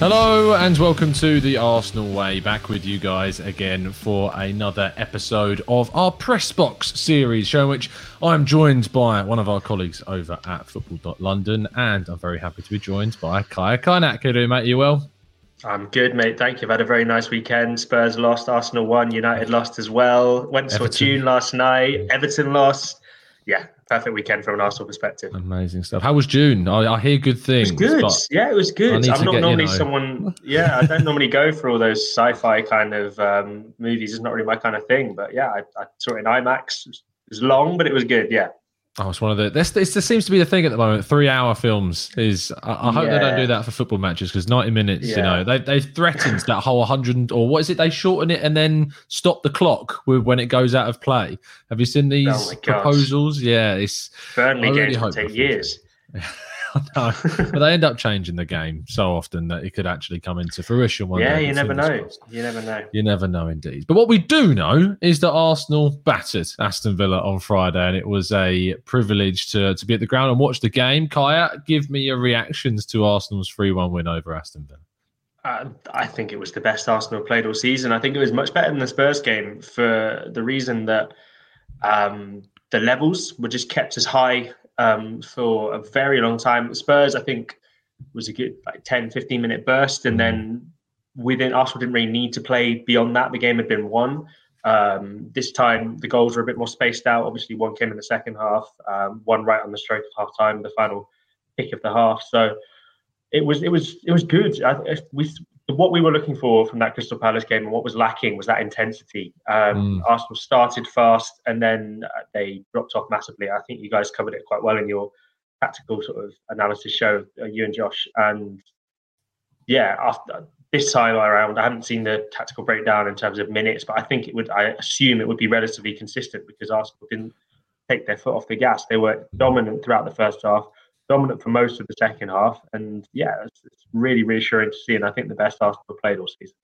Hello and welcome to the Arsenal Way. Back with you guys again for another episode of our Press Box series, show in which I'm joined by one of our colleagues over at Football.London, and I'm very happy to be joined by Kaya Kaynak. How are you, mate? Are you well? I'm good, mate. Thank you. I've had a very nice weekend. Spurs lost, Arsenal won, United lost as well. Went to Dune last night. Everton lost. Yeah, perfect weekend from an Arsenal perspective. Amazing stuff. How was Dune? I, I hear good things. It was good. Yeah, it was good. I'm not get, normally you know... someone. Yeah, I don't normally go for all those sci-fi kind of um, movies. It's not really my kind of thing. But yeah, I, I saw it in IMAX. It was long, but it was good. Yeah. Oh, it's one of the. This, this, this seems to be the thing at the moment. Three-hour films is. I, I hope yeah. they don't do that for football matches because ninety minutes. Yeah. You know, they they threatened that whole hundred or what is it? They shorten it and then stop the clock with when it goes out of play. Have you seen these oh proposals? Yeah, it's. Burnley really games take years. no, but they end up changing the game so often that it could actually come into fruition one yeah, day. you never know. You never know. You never know, indeed. But what we do know is that Arsenal battered Aston Villa on Friday, and it was a privilege to, to be at the ground and watch the game. Kaya, give me your reactions to Arsenal's 3 1 win over Aston Villa. Uh, I think it was the best Arsenal played all season. I think it was much better than the Spurs game for the reason that um, the levels were just kept as high um, for a very long time. Spurs, I think, was a good like 10, 15 minute burst. And then within Arsenal didn't really need to play beyond that. The game had been won. Um, this time the goals were a bit more spaced out. Obviously, one came in the second half, um, one right on the stroke of half time, the final kick of the half. So it was it was it was good. I, we what we were looking for from that Crystal Palace game and what was lacking was that intensity. Um, mm. Arsenal started fast and then uh, they dropped off massively. I think you guys covered it quite well in your tactical sort of analysis show, uh, you and Josh. And yeah, after this time around, I haven't seen the tactical breakdown in terms of minutes, but I think it would. I assume it would be relatively consistent because Arsenal didn't take their foot off the gas. They were dominant throughout the first half dominant for most of the second half. And yeah, it's, it's really reassuring to see. And I think the best Arsenal played all season.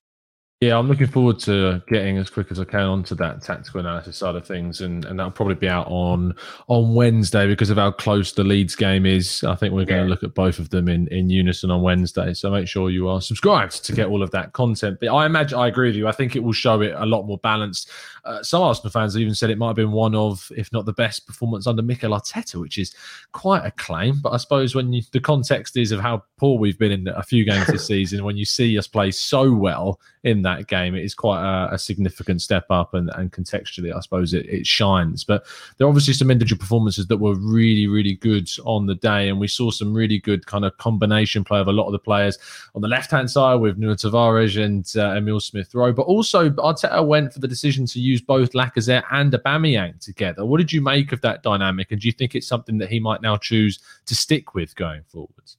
Yeah, I'm looking forward to getting as quick as I can onto that tactical analysis side of things, and, and that'll probably be out on on Wednesday because of how close the Leeds game is. I think we're going to look at both of them in, in unison on Wednesday. So make sure you are subscribed to get all of that content. But I imagine I agree with you. I think it will show it a lot more balanced. Uh, some Arsenal fans have even said it might have been one of, if not the best performance under Mikel Arteta, which is quite a claim. But I suppose when you, the context is of how poor we've been in a few games this season, when you see us play so well in that game. It is quite a, a significant step up, and, and contextually, I suppose it, it shines. But there are obviously some individual performances that were really, really good on the day, and we saw some really good kind of combination play of a lot of the players on the left hand side with Nuno Tavares and uh, Emil Smith Rowe. But also, Arteta went for the decision to use both Lacazette and Aubameyang together. What did you make of that dynamic, and do you think it's something that he might now choose to stick with going forwards?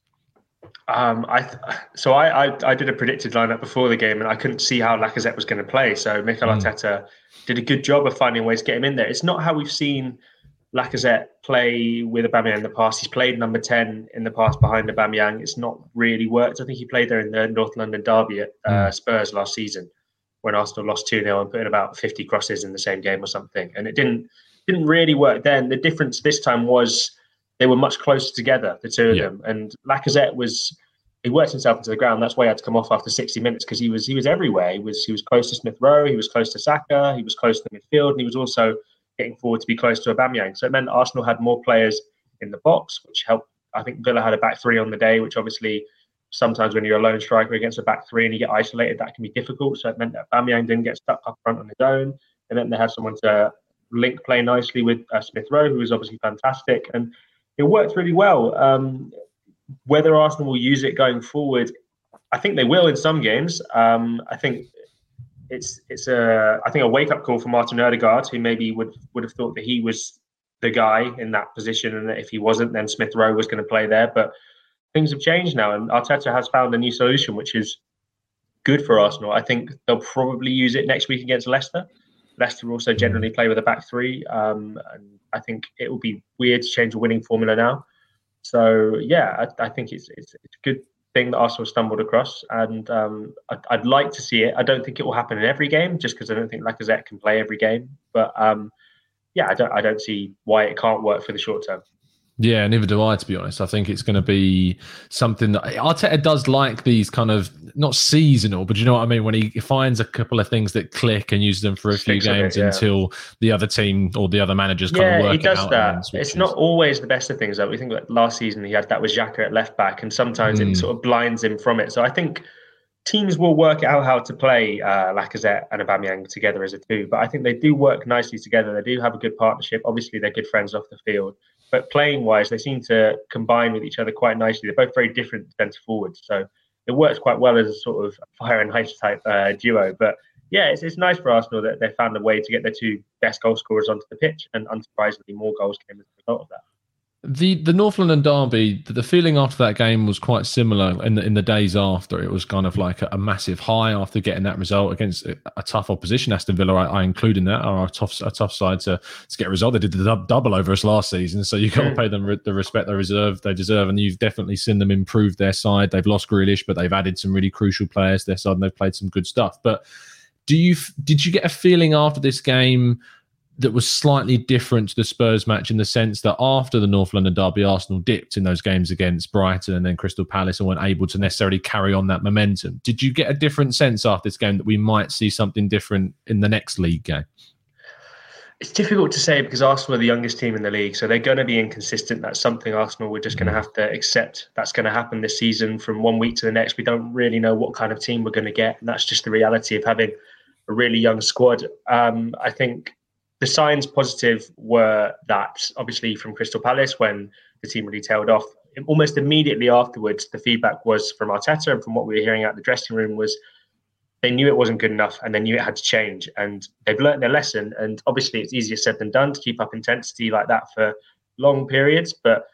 Um, I th- so I, I, I did a predicted lineup before the game, and I couldn't see how Lacazette was going to play. So Mikel mm. Arteta did a good job of finding ways to get him in there. It's not how we've seen Lacazette play with Aubameyang in the past. He's played number ten in the past behind Aubameyang. It's not really worked. I think he played there in the North London derby at uh, mm. Spurs last season when Arsenal lost two 0 and put in about fifty crosses in the same game or something, and it didn't didn't really work then. The difference this time was they were much closer together, the two of yeah. them. And Lacazette was he worked himself into the ground. That's why he had to come off after 60 minutes because he was he was everywhere. He was he was close to Smith Rowe, he was close to Saka, he was close to the midfield, and he was also getting forward to be close to Aubameyang. So it meant Arsenal had more players in the box, which helped. I think Villa had a back three on the day, which obviously sometimes when you're a lone striker against a back three and you get isolated, that can be difficult. So it meant that Aubameyang didn't get stuck up front on his own. And then they had someone to link play nicely with uh, Smith Rowe, who was obviously fantastic. And it worked really well. Um, whether Arsenal will use it going forward, I think they will in some games. Um, I think it's it's a I think a wake up call for Martin Odegaard, who maybe would would have thought that he was the guy in that position, and that if he wasn't, then Smith Rowe was going to play there. But things have changed now, and Arteta has found a new solution, which is good for Arsenal. I think they'll probably use it next week against Leicester. Leicester also generally play with a back three, um, and I think it will be weird to change a winning formula now. So yeah, I, I think it's, it's, it's a good thing that Arsenal stumbled across, and um, I'd, I'd, like to see it. I don't think it will happen in every game, just because I don't think Lacazette can play every game. But um, yeah, I don't I don't see why it can't work for the short term. Yeah, neither do I, to be honest. I think it's going to be something that Arteta does like these kind of not seasonal, but you know what I mean? When he finds a couple of things that click and uses them for a few games it, yeah. until the other team or the other managers kind yeah, of work he does that. It's not always the best of things. Though. We think that last season he had that was Xhaka at left back, and sometimes mm. it hmm. sort of blinds him from it. So I think teams will work out how to play uh, Lacazette and Aubameyang together as a two, but I think they do work nicely together. They do have a good partnership. Obviously, they're good friends off the field but playing wise, they seem to combine with each other quite nicely. They're both very different centre forwards, so it works quite well as a sort of fire and ice type uh, duo. But yeah, it's, it's nice for Arsenal that they found a way to get their two best goal scorers onto the pitch, and unsurprisingly, more goals came as a result of that. The the North London derby, the feeling after that game was quite similar in the, in the days after. It was kind of like a, a massive high after getting that result against a, a tough opposition. Aston Villa, I, I, include in that, are a tough a tough side to, to get a result. They did the double over us last season, so you got to mm. pay them re- the respect they deserve. they deserve. And you've definitely seen them improve their side. They've lost Grealish, but they've added some really crucial players to their side, and they've played some good stuff. But do you did you get a feeling after this game? That was slightly different to the Spurs match in the sense that after the North London derby, Arsenal dipped in those games against Brighton and then Crystal Palace and weren't able to necessarily carry on that momentum. Did you get a different sense after this game that we might see something different in the next league game? It's difficult to say because Arsenal are the youngest team in the league, so they're going to be inconsistent. That's something Arsenal we're just going to mm. have to accept. That's going to happen this season from one week to the next. We don't really know what kind of team we're going to get, and that's just the reality of having a really young squad. Um, I think the signs positive were that obviously from Crystal Palace when the team really tailed off, almost immediately afterwards, the feedback was from Arteta and from what we were hearing out the dressing room was they knew it wasn't good enough and they knew it had to change and they've learned their lesson. And obviously, it's easier said than done to keep up intensity like that for long periods, but.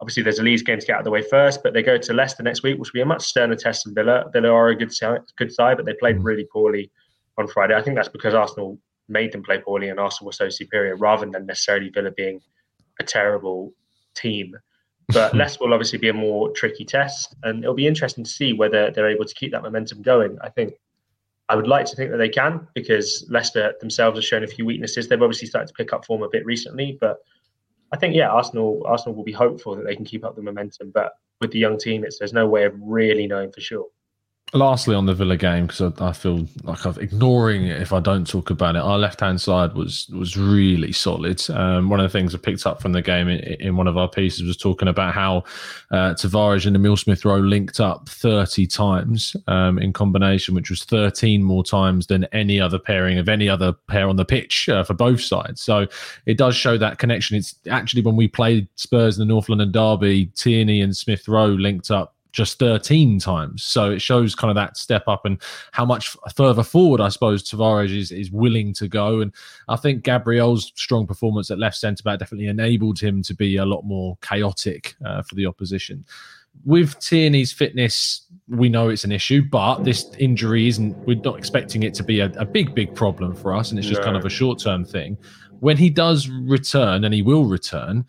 Obviously, there's a Leeds game to get out of the way first, but they go to Leicester next week, which will be a much sterner test than Villa. Villa are a good side, good side, but they played mm. really poorly on Friday. I think that's because Arsenal made them play poorly and Arsenal were so superior rather than necessarily Villa being a terrible team. But Leicester will obviously be a more tricky test and it'll be interesting to see whether they're able to keep that momentum going. I think I would like to think that they can because Leicester themselves have shown a few weaknesses. They've obviously started to pick up form a bit recently, but I think yeah, Arsenal Arsenal will be hopeful that they can keep up the momentum. But with the young team, it's there's no way of really knowing for sure lastly on the Villa game because I, I, feel like I'm ignoring it if I don't talk about it. Our left hand side was was really solid. Um, one of the things I picked up from the game in, in one of our pieces was talking about how uh, Tavares and Emil Smith Rowe linked up 30 times um, in combination, which was 13 more times than any other pairing of any other pair on the pitch uh, for both sides. So it does show that connection. It's actually when we played Spurs in the North London derby, Tierney and Smith Rowe linked up just 13 times. So it shows kind of that step up and how much further forward, I suppose, Tavares is, is willing to go. And I think Gabriel's strong performance at left centre back definitely enabled him to be a lot more chaotic uh, for the opposition. With Tierney's fitness, we know it's an issue, but this injury isn't, we're not expecting it to be a, a big, big problem for us. And it's just no. kind of a short term thing. When he does return, and he will return,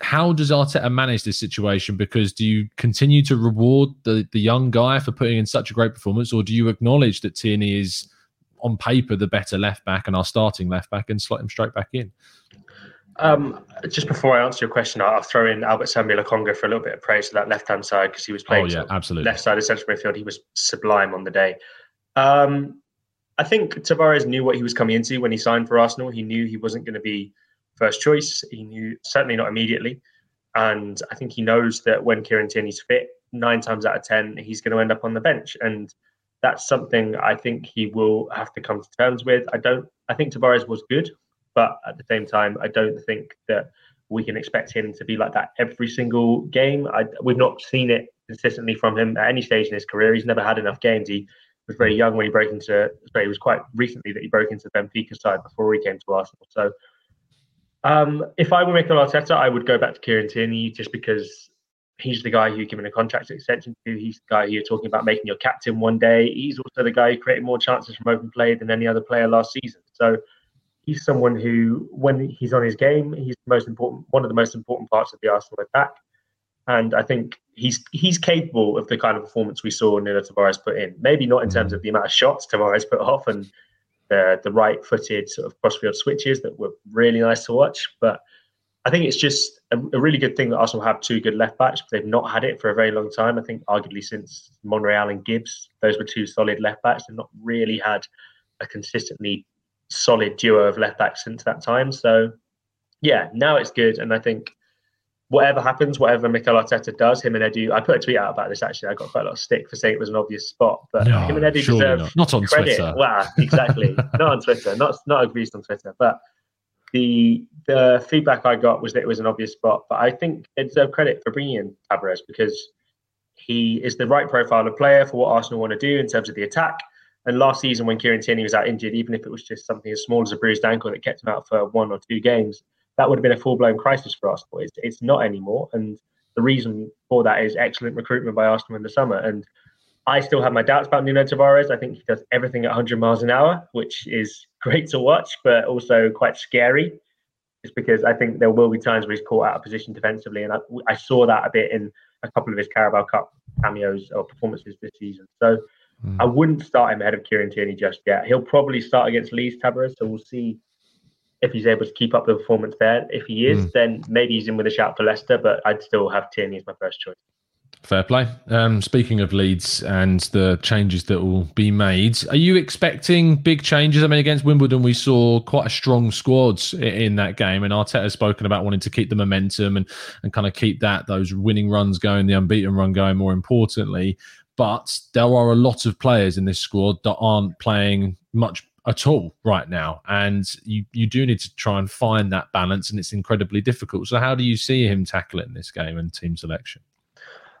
how does Arteta manage this situation? Because do you continue to reward the, the young guy for putting in such a great performance, or do you acknowledge that Tierney is on paper the better left back and our starting left back and slot him straight back in? Um, just before I answer your question, I'll throw in Albert Sambi Lokonga for a little bit of praise to that left hand side because he was playing oh, yeah, absolutely. left side of central midfield. He was sublime on the day. Um, I think Tavares knew what he was coming into when he signed for Arsenal. He knew he wasn't going to be first choice. He knew certainly not immediately, and I think he knows that when Kieran Tierney's fit, nine times out of ten, he's going to end up on the bench, and that's something I think he will have to come to terms with. I don't. I think Tavares was good, but at the same time, I don't think that we can expect him to be like that every single game. I, we've not seen it consistently from him at any stage in his career. He's never had enough games. He was very young when he broke into. Sorry, it was quite recently that he broke into the Benfica side before he came to Arsenal. So um, if I were Mikel Arteta, I would go back to Kieran Tierney just because he's the guy who you're giving a contract extension to. He's the guy who you're talking about making your captain one day. He's also the guy who created more chances from open play than any other player last season. So he's someone who, when he's on his game, he's the most important, one of the most important parts of the Arsenal attack. And I think he's he's capable of the kind of performance we saw Nuno Tavares put in. Maybe not in terms of the amount of shots Tavares put off and the the right-footed sort of crossfield switches that were really nice to watch, but I think it's just a, a, really good thing that Arsenal have two good left backs. They've not had it for a very long time. I think arguably since Monreal and Gibbs, those were two solid left backs. They've not really had a consistently solid duo of left backs since that time. So yeah, now it's good, and I think whatever happens, whatever Mikel Arteta does, him and Edu. I put a tweet out about this actually. I got quite a lot of stick for saying it was an obvious spot, but no, him and Edu deserve not. not on credit. Twitter. Wow, exactly. not on Twitter. Not not agreed on Twitter, but the the feedback I got was that it was an obvious spot. But I think they deserve credit for bringing in Tavares because he is the right profile of player for what Arsenal want to do in terms of the attack. And last season, when Kieran Tierney was out injured, even if it was just something as small as a bruised ankle that kept him out for one or two games, that would have been a full blown crisis for Arsenal. It's, it's not anymore. And the reason for that is excellent recruitment by Arsenal in the summer. And I still have my doubts about Nuno Tavares. I think he does everything at 100 miles an hour, which is great to watch, but also quite scary. Just because I think there will be times where he's caught out of position defensively, and I, I saw that a bit in a couple of his Carabao Cup cameos or performances this season. So mm. I wouldn't start him ahead of Kieran Tierney just yet. He'll probably start against Leeds Tavares, so we'll see if he's able to keep up the performance there. If he is, mm. then maybe he's in with a shout for Leicester, but I'd still have Tierney as my first choice. Fair play. Um, speaking of Leeds and the changes that will be made, are you expecting big changes? I mean, against Wimbledon, we saw quite a strong squad in that game, and Arteta has spoken about wanting to keep the momentum and and kind of keep that those winning runs going, the unbeaten run going. More importantly, but there are a lot of players in this squad that aren't playing much at all right now, and you you do need to try and find that balance, and it's incredibly difficult. So, how do you see him tackle it in this game and team selection?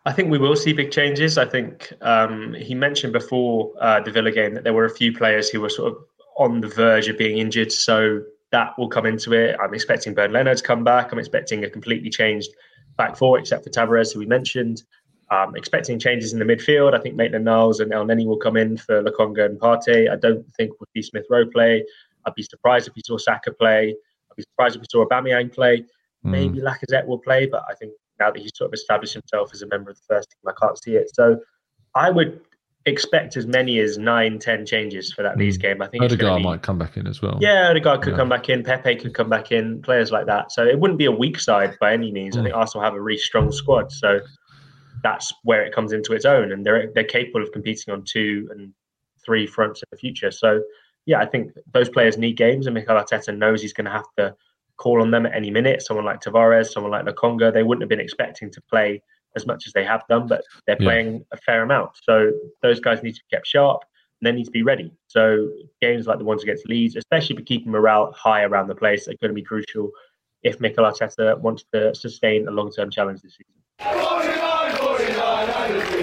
I think we will see big changes. I think um, he mentioned before uh, the Villa game that there were a few players who were sort of on the verge of being injured. So that will come into it. I'm expecting Bernd Leno to come back. I'm expecting a completely changed back four, except for Tavares, who we mentioned. Um, expecting changes in the midfield. I think Maitland Niles and El Elneny will come in for Lokonga and Partey. I don't think we'll see Smith Rowe play. I'd be surprised if we saw Saka play. I'd be surprised if we saw Aubameyang play. Mm. Maybe Lacazette will play, but I think now that he's sort of established himself as a member of the first team. I can't see it. So I would expect as many as nine, ten changes for that mm. Leeds game. I think Odegaard be, might come back in as well. Yeah, Odegaard could yeah. come back in. Pepe could come back in. Players like that. So it wouldn't be a weak side by any means. Mm. I think Arsenal have a really strong squad. So that's where it comes into its own, and they're they're capable of competing on two and three fronts in the future. So yeah, I think those players need games, and Mikel Arteta knows he's going to have to call on them at any minute. Someone like Tavares, someone like Lokonga, they wouldn't have been expecting to play as much as they have done, but they're playing yeah. a fair amount. So those guys need to be kept sharp and they need to be ready. So games like the ones against Leeds, especially for keeping morale high around the place, are going to be crucial if Mikel Arteta wants to sustain a long-term challenge this season. Thank you.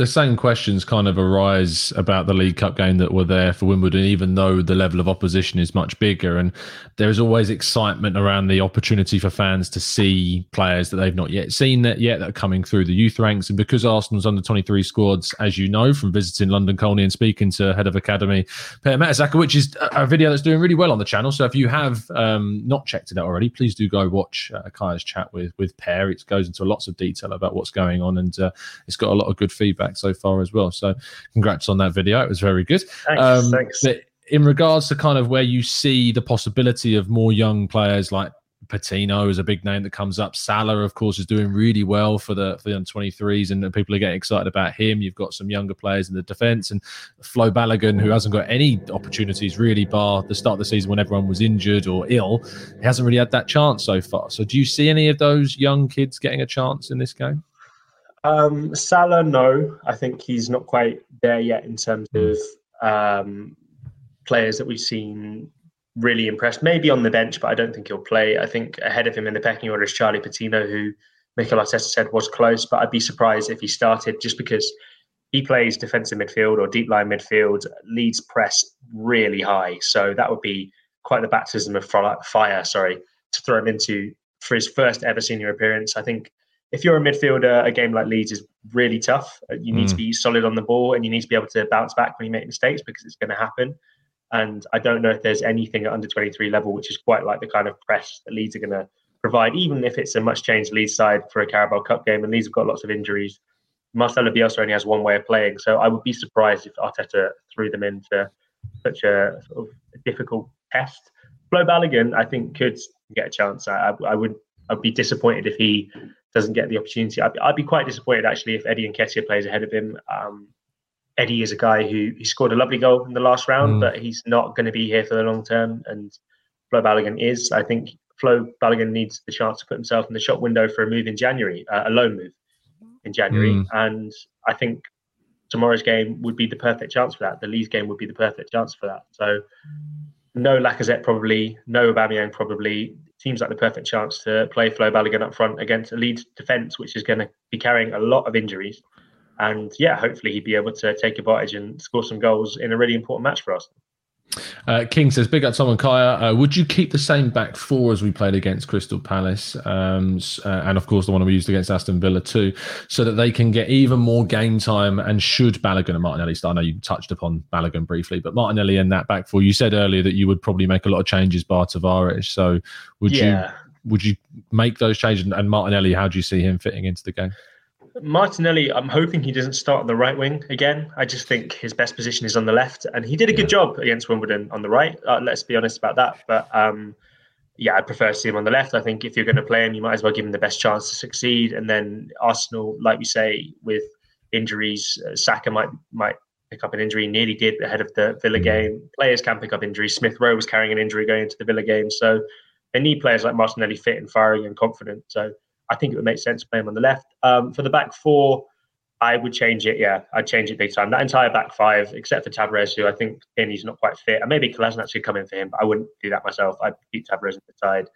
The same questions kind of arise about the League Cup game that were there for Wimbledon, even though the level of opposition is much bigger. And there's always excitement around the opportunity for fans to see players that they've not yet seen that yet that are coming through the youth ranks. And because Arsenal's under 23 squads, as you know from visiting London Colney and speaking to head of academy Per Mertesacker, which is a video that's doing really well on the channel. So if you have um, not checked it out already, please do go watch uh, Kaya's chat with with Per. It goes into lots of detail about what's going on, and uh, it's got a lot of good feedback feedback so far as well. So congrats on that video. It was very good. Thanks. Um, thanks. in regards to kind of where you see the possibility of more young players like Patino is a big name that comes up. Salah, of course, is doing really well for the for the under 23s, and people are getting excited about him. You've got some younger players in the defence, and Flo Balogun, who hasn't got any opportunities really, bar the start of the season when everyone was injured or ill, he hasn't really had that chance so far. So, do you see any of those young kids getting a chance in this game? Um, Salah, no. I think he's not quite there yet in terms of um, players that we've seen really impressed. Maybe on the bench, but I don't think he'll play. I think ahead of him in the pecking order is Charlie Patino, who Mikel Arteta said was close, but I'd be surprised if he started just because he plays defensive midfield or deep line midfield, leads press really high. So that would be quite the baptism of fire, sorry, to throw him into for his first ever senior appearance. I think if you're a midfielder, a game like Leeds is really tough. Uh, you need mm. to be solid on the ball and you need to be able to bounce back when you make mistakes because it's going to happen. And I don't know if there's anything at under 23 level which is quite like the kind of press that Leeds are going to provide, even if it's a much changed Leeds side for a Carabao Cup game. And Leeds have got lots of injuries. Marcelo Bielsa only has one way of playing, so I would be surprised if Arteta threw them into such a sort of difficult test. Flo Balogun, I think, could get a chance. I, I would I'd be disappointed if he doesn't get the opportunity. I'd, I'd be quite disappointed actually if Eddie and Nketiah plays ahead of him. Um, Eddie is a guy who he scored a lovely goal in the last round, mm. but he's not going to be here for the long term. And Flo Balogun is. I think Flo Balogun needs the chance to put himself in the shop window for a move in January, uh, a loan move in January. Mm. And I think tomorrow's game would be the perfect chance for that. The Leeds game would be the perfect chance for that. So no Lacazette probably, no Aubameyang probably. Seems like the perfect chance to play Flo Balogun up front against a Leeds defence, which is going to be carrying a lot of injuries. And yeah, hopefully he'd be able to take advantage and score some goals in a really important match for us. Uh, King says, "Big up Tom and Kaya. Uh, would you keep the same back four as we played against Crystal Palace, um, uh, and of course the one we used against Aston Villa too, so that they can get even more game time? And should Balogun and Martinelli start? I know you touched upon Balogun briefly, but Martinelli and that back four. You said earlier that you would probably make a lot of changes, bar Tavares. So would yeah. you would you make those changes? And Martinelli, how do you see him fitting into the game?" Martinelli, I'm hoping he doesn't start on the right wing again. I just think his best position is on the left, and he did a good job against Wimbledon on the right. Uh, let's be honest about that. But um, yeah, I prefer to see him on the left. I think if you're going to play him, you might as well give him the best chance to succeed. And then Arsenal, like we say, with injuries, uh, Saka might might pick up an injury. Nearly did ahead of the Villa mm. game. Players can pick up injuries. Smith Rowe was carrying an injury going into the Villa game, so they need players like Martinelli fit and firing and confident. So I think it would make sense to play him on the left. Um, for the back four, I would change it. Yeah, I'd change it big time. That entire back five, except for Tavares, who I think he's not quite fit, and maybe Kolasinac should come in for him, but I wouldn't do that myself. I'd keep Tavares on the side.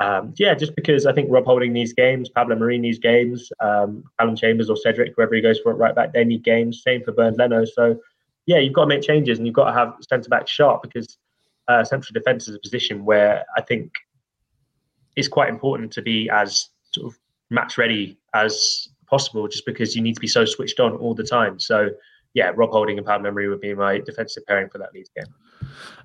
Um, yeah, just because I think Rob Holding these games, Pablo Marí these games, um, Calum Chambers or Cedric, whoever he goes for it right back, they need games. Same for Bernd Leno. So yeah, you've got to make changes and you've got to have centre back sharp because uh, central defence is a position where I think it's quite important to be as sort of match ready as possible, just because you need to be so switched on all the time. So, yeah, Rob Holding and Pablo Marí would be my defensive pairing for that Leeds game.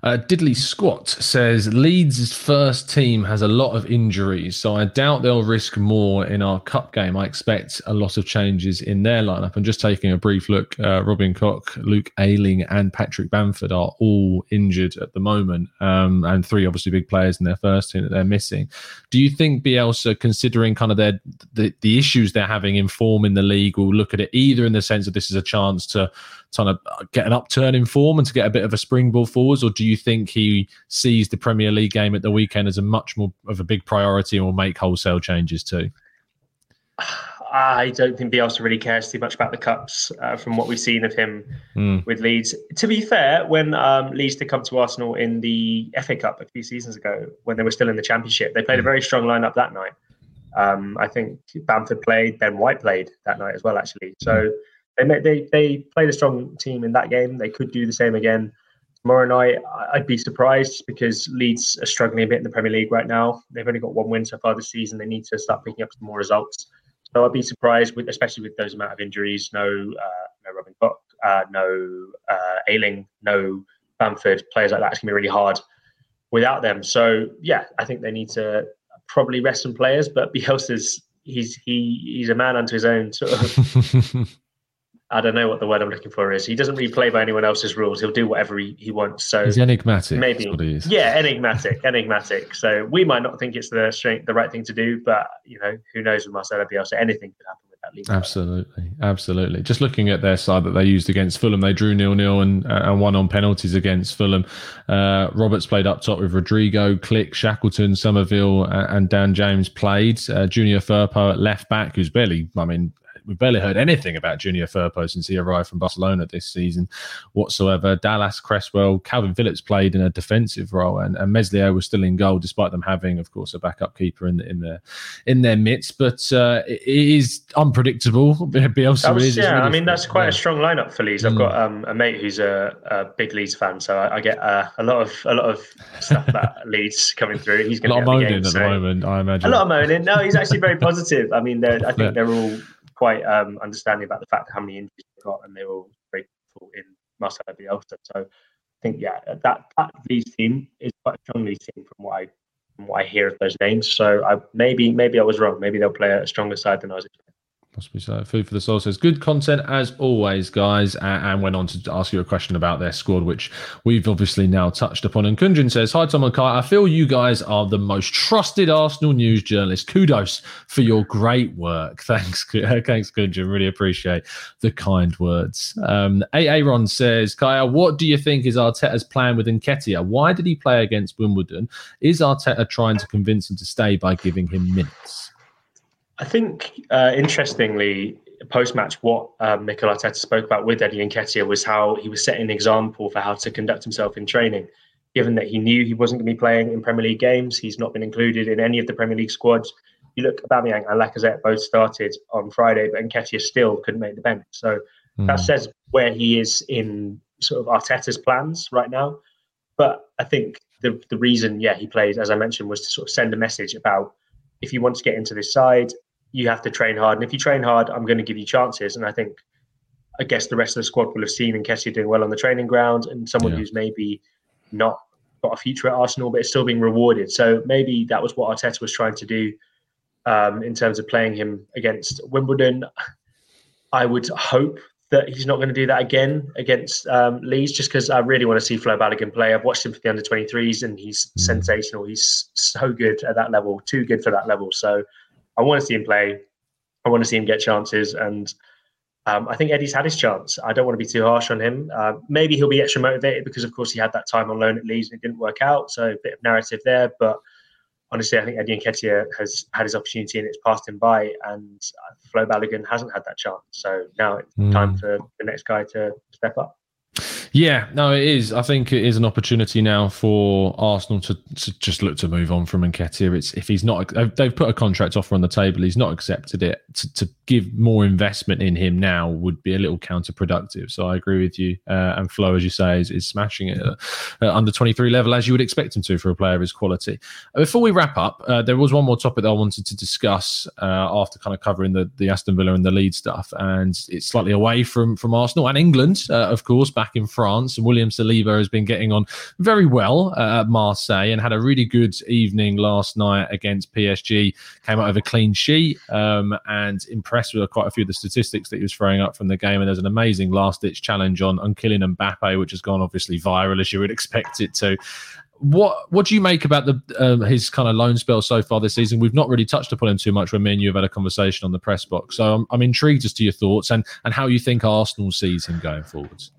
Uh, Diddley Squat says Leeds' first team has a lot of injuries, so I doubt they'll risk more in our cup game. I expect a lot of changes in their lineup. And just taking a brief look, uh, Robin Koch, Luke Ayling, and Patrick Bamford are all injured at the moment, um, and three obviously big players in their first team that they're missing. Do you think Bielsa, considering kind of their the, the issues they're having in form in the league, will look at it either in the sense that this is a chance to kind of get an upturn in form and to get a bit of a springboard forwards, or do you think he sees the Premier League game at the weekend as a much more of a big priority and will make wholesale changes too? I don't think Bielsa really cares too much about the cups uh, from what we've seen of him mm. with Leeds. To be fair, when um, Leeds did come to Arsenal in the FA Cup a few seasons ago, when they were still in the Championship, they played a hmm. very strong lineup that night. Um, I think Bamford played, Ben White played that night as well, actually. So they they they played a strong team in that game. They could do the same again tomorrow night. I'd be surprised because Leeds are struggling a bit in the Premier League right now. They've only got one win so far this season. They need to start picking up some more results. So I'd be surprised, with, especially with those amount of injuries. No, uh, no Robin Koch, uh, no uh, Ayling, no Bamford. Players like that. It's gonna be really hard without them. So yeah, I think they need to probably rest some players. But Bielsa's he's he he's a man unto his own sort of. I don't know what the word I'm looking for is. He doesn't really play by anyone else's rules. He'll do whatever he, he wants. So he's enigmatic. Maybe, he yeah, enigmatic, enigmatic. So we might not think it's the straight, the right thing to do, but you know, who knows with Marcelo Bielsa, anything could happen with that league. Absolutely, absolutely. Just looking at their side that they used against Fulham, they drew nil nil and uh, and won on penalties against Fulham. Uh, Roberts played up top with Rodrigo, Klich, Shackleton, Summerville, uh, and Dan James played. Uh, Junior Firpo at left back, who's barely, I mean, we barely heard anything about Junior Firpo since he arrived from Barcelona this season whatsoever. Dallas Cresswell, Kalvin Phillips played in a defensive role, and, and Meslier was still in goal, despite them having, of course, a backup keeper in in their in their midst. But uh, it is unpredictable. Bielsa was, is. Yeah, really I mean that's quite yeah. a strong lineup for Leeds. I've mm. got um, a mate who's a, a, big Leeds fan, so I, I get uh, a lot of a lot of stuff about Leeds coming through. He's going to a lot of moaning game, at so. the moment. I imagine a lot of moaning. No, he's actually very positive. I mean, I think yeah. they're all quite um, understanding about the fact of how many injuries they've got, and they're all very grateful in Marcelo Bielsa. So I think, yeah, that that Leeds team is quite a strong Leeds team from what I from what I hear of those names. So I maybe maybe I was wrong. Maybe they'll play a stronger side than I was expecting. Possibly so. Food for the soul says good content as always, guys, and, went on to ask you a question about their squad, which we've obviously now touched upon. And Kunjin says, "Hi Tom and Kai, I feel you guys are the most trusted Arsenal news journalists. Kudos for your great work. Thanks, thanks, Kunjin. Really appreciate the kind words." Um, Aaron says, "Kaya, what do you think is Arteta's plan with Nketiah? Why did he play against Wimbledon? Is Arteta trying to convince him to stay by giving him minutes?" I think, uh, interestingly, post match, what um, Mikel Arteta spoke about with Eddie Nketiah was how he was setting an example for how to conduct himself in training. Given that he knew he wasn't going to be playing in Premier League games, he's not been included in any of the Premier League squads. You look, Aubameyang and Lacazette both started on Friday, but Nketiah still couldn't make the bench. So mm. that says where he is in sort of Arteta's plans right now. But I think the the reason, yeah, he played, as I mentioned, was to sort of send a message about if you want to get into this side, you have to train hard. And if you train hard, I'm going to give you chances. And I think, I guess the rest of the squad will have seen Nketiah doing well on the training ground and someone yeah. who's maybe not got a future at Arsenal, but is still being rewarded. So maybe that was what Arteta was trying to do um, in terms of playing him against Wimbledon. I would hope that he's not going to do that again against um, Leeds, just because I really want to see Flo Balogun play. I've watched him for the under 23s and he's mm. sensational. He's so good at that level, too good for that level. So I want to see him play. I want to see him get chances, and um, I think Eddie's had his chance. I don't want to be too harsh on him. Uh, maybe he'll be extra motivated because, of course, he had that time on loan at Leeds and it didn't work out. So a bit of narrative there, but honestly, I think Eddie Nketiah has had his opportunity and it's passed him by, and Flo Balogun hasn't had that chance. So now it's mm. time for the next guy to step up. Yeah, no, it is. I think it is an opportunity now for Arsenal to, to just look to move on from Nketiah. It's if he's not, they've put a contract offer on the table. He's not accepted it. To, to give more investment in him now would be a little counterproductive. So I agree with you. Uh, and Flo, as you say, is, is smashing it at, at under twenty three level as you would expect him to for a player of his quality. Before we wrap up, uh, there was one more topic that I wanted to discuss uh, after kind of covering the the Aston Villa and the Leeds stuff, and it's slightly away from from Arsenal and England, uh, of course, back in. France France. William Saliba has been getting on very well uh, at Marseille and had a really good evening last night against PSG. Came out of a clean sheet um, and impressed with quite a few of the statistics that he was throwing up from the game. And there's an amazing last ditch challenge on, on Kylian Mbappe, which has gone obviously viral as you would expect it to what what do you make about the um, his kind of loan spell so far this season? We've not really touched upon him too much when me and you have had a conversation on the press box. So I'm, I'm intrigued as to your thoughts and and how you think Arsenal sees him going forwards.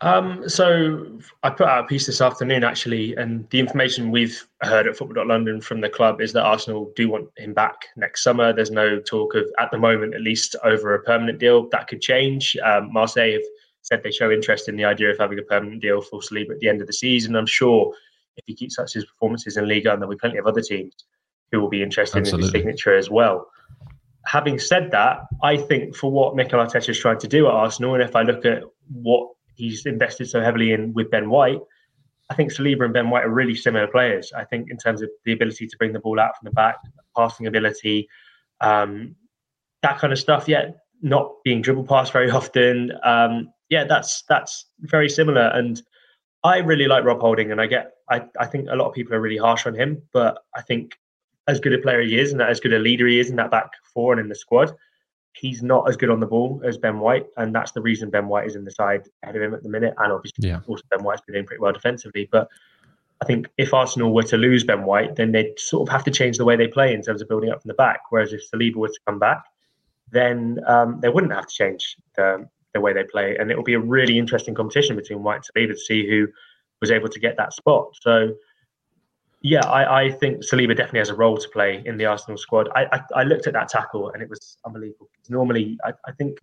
Um, so I put out a piece this afternoon actually, and the information we've heard at Football London from the club is that Arsenal do want him back next summer. There's no talk of, at the moment at least, over a permanent deal. That could change. Um, Marseille have said they show interest in the idea of having a permanent deal for Saliba at the end of the season. I'm sure if he keeps up his performances in Liga, and there'll be plenty of other teams who will be interested Absolutely. in his signature as well. Having said that, I think for what Mikel Arteta is trying to do at Arsenal, and if I look at what he's invested so heavily in with Ben White. I think Saliba and Ben White are really similar players. I think in terms of the ability to bring the ball out from the back, passing ability, um, that kind of stuff. Yeah, not being dribble passed very often. Um, yeah, that's that's very similar. And I really like Rob Holding, and I get I, I think a lot of people are really harsh on him, but I think as good a player he is, and as good a leader he is in that back four and in the squad, he's not as good on the ball as Ben White, and that's the reason Ben White is in the side ahead of him at the minute. And obviously, yeah. also Ben White's been doing pretty well defensively. But I think if Arsenal were to lose Ben White, then they'd sort of have to change the way they play in terms of building up from the back. Whereas if Saliba were to come back, then um, they wouldn't have to change the, the way they play, and it will be a really interesting competition between White and Saliba to see who was able to get that spot. So Yeah, I, I think Saliba definitely has a role to play in the Arsenal squad. I, I, I looked at that tackle and it was unbelievable. Normally, I, I think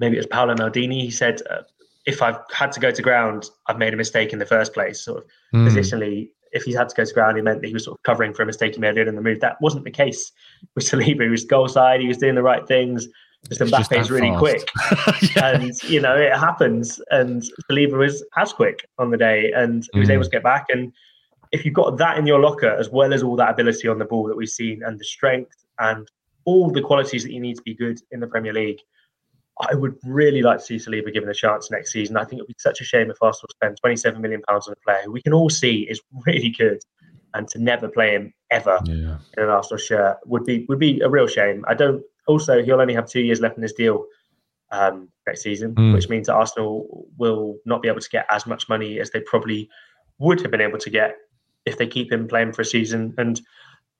maybe it was Paolo Maldini. He said, uh, if I've had to go to ground, I've made a mistake in the first place. Sort of mm. positionally, if he had to go to ground, he meant that he was sort of covering for a mistake he made in the move. That wasn't the case with Saliba. He was goal side. He was doing the right things. Just Mbappe is really fast. quick, yeah. and you know it happens. And Saliba was as quick on the day, and he was mm. able to get back. And if you've got that in your locker, as well as all that ability on the ball that we've seen, and the strength and all the qualities that you need to be good in the Premier League, I would really like to see Saliba given a chance next season. I think it would be such a shame if Arsenal spend 27 million pounds on a player who we can all see is really good, and to never play him ever yeah. in an Arsenal shirt would be would be a real shame. I don't. Also, he'll only have two years left in his deal um, next season, mm. which means that Arsenal will not be able to get as much money as they probably would have been able to get if they keep him playing for a season and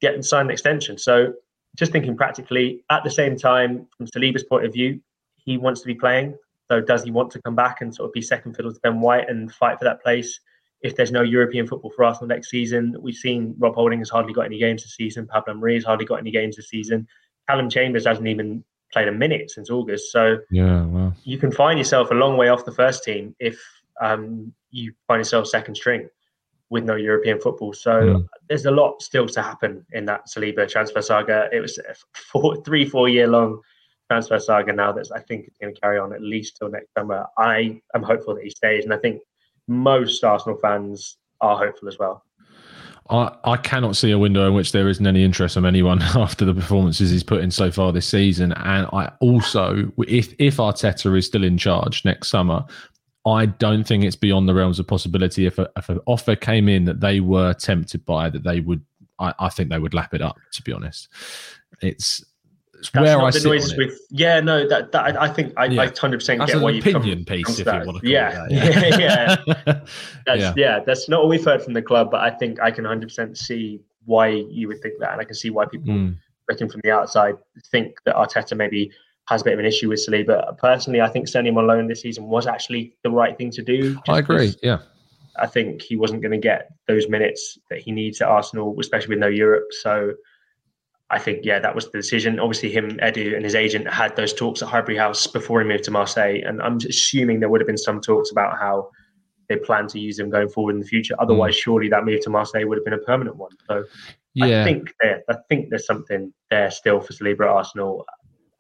get him signed an extension. So just thinking practically, at the same time, from Saliba's point of view, he wants to be playing. So does he want to come back and sort of be second fiddle to Ben White and fight for that place? If there's no European football for Arsenal next season, we've seen Rob Holding has hardly got any games this season. Pablo Mari has hardly got any games this season. Callum Chambers hasn't even played a minute since August. So yeah, well. you can find yourself a long way off the first team if um, you find yourself second string with no European football. So mm. there's a lot still to happen in that Saliba transfer saga. It was a four, three, four year long transfer saga now that's I think it's going to carry on at least till next summer. I am hopeful that he stays, and I think most Arsenal fans are hopeful as well. I, I cannot see a window in which there isn't any interest from anyone after the performances he's put in so far this season. And I also, if if Arteta is still in charge next summer, I don't think it's beyond the realms of possibility if, a, if an offer came in that they were tempted by that they would. I, I think they would lap it up. To be honest, it's that's where I sit noises with. Yeah, no, that, that I think I, yeah. I 100% get what you've opinion come, piece, if that. you want to yeah. it that. Yeah, yeah. that's, yeah. yeah, that's not what we've heard from the club, but I think I can 100% see why you would think that, and I can see why people mm. looking from the outside think that Arteta maybe has a bit of an issue with Saliba. Personally, I think sending him on loan this season was actually the right thing to do. I agree. Yeah. I think he wasn't going to get those minutes that he needs at Arsenal, especially with no Europe. So I think, yeah, that was the decision. Obviously, him, Edu, and his agent had those talks at Highbury House before he moved to Marseille. And I'm assuming there would have been some talks about how they plan to use him going forward in the future. Otherwise, mm. surely that move to Marseille would have been a permanent one. So yeah. I think there, I think there's something there still for Saliba at Arsenal.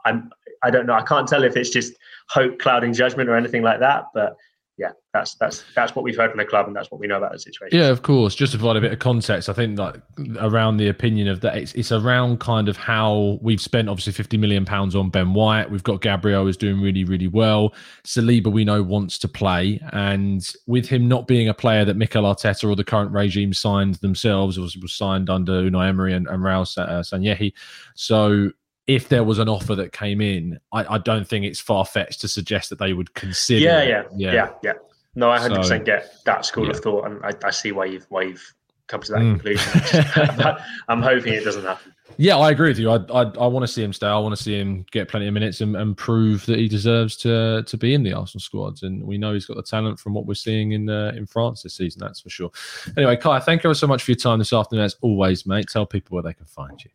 I'm, I don't know. I can't tell if it's just hope clouding judgment or anything like that, but yeah, that's that's that's what we've heard from the club, and that's what we know about the situation. Yeah, of course. Just to provide a bit of context, I think like around the opinion of that, it's, it's around kind of how we've spent obviously fifty million pounds on Ben White. We've got Gabriel is doing really really well. Saliba we know wants to play, and with him not being a player that Mikel Arteta or the current regime signed themselves, was was signed under Unai Emery and, and Raul uh, Sanllehi. So if there was an offer that came in, I, I don't think it's far fetched to suggest that they would consider. Yeah, yeah, yeah, yeah. yeah. No, I hundred so, percent get that school yeah. of thought, and I, I, see why you've why you've come to that mm. conclusion. I'm hoping it doesn't happen. Yeah, I agree with you. I I, I want to see him stay. I want to see him get plenty of minutes and, and prove that he deserves to to be in the Arsenal squads. And we know he's got the talent from what we're seeing in uh, in France this season. That's for sure. Anyway, Kai, thank you so much for your time this afternoon. As always, mate. Tell people where they can find you.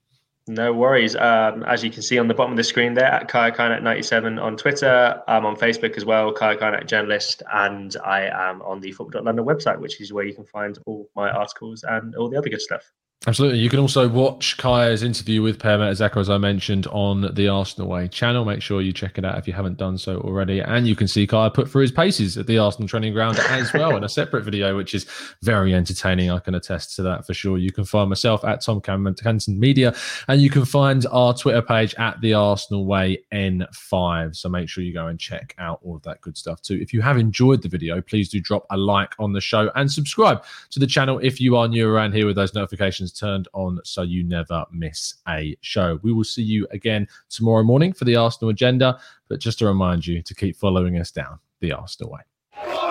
No worries. Um, as you can see on the bottom of the screen there, at Kaya 97 on Twitter. I'm on Facebook as well, Kaya Kaynak Journalist, and I am on the Football.London website, which is where you can find all my articles and all the other good stuff. Absolutely. You can also watch Kaya's interview with Per Mertesacker, as I mentioned, on the Arsenal Way channel. Make sure you check it out if you haven't done so already. And you can see Kaya put through his paces at the Arsenal training ground as well in a separate video, which is very entertaining. I can attest to that for sure. You can find myself at Tom Cameron Canton Media, and you can find our Twitter page at the Arsenal Way N5. So make sure you go and check out all of that good stuff too. If you have enjoyed the video, please do drop a like on the show and subscribe to the channel if you are new around here with those notifications turned on so you never miss a show. We will see you again tomorrow morning for the Arsenal agenda. But just to remind you to keep following us down the Arsenal way.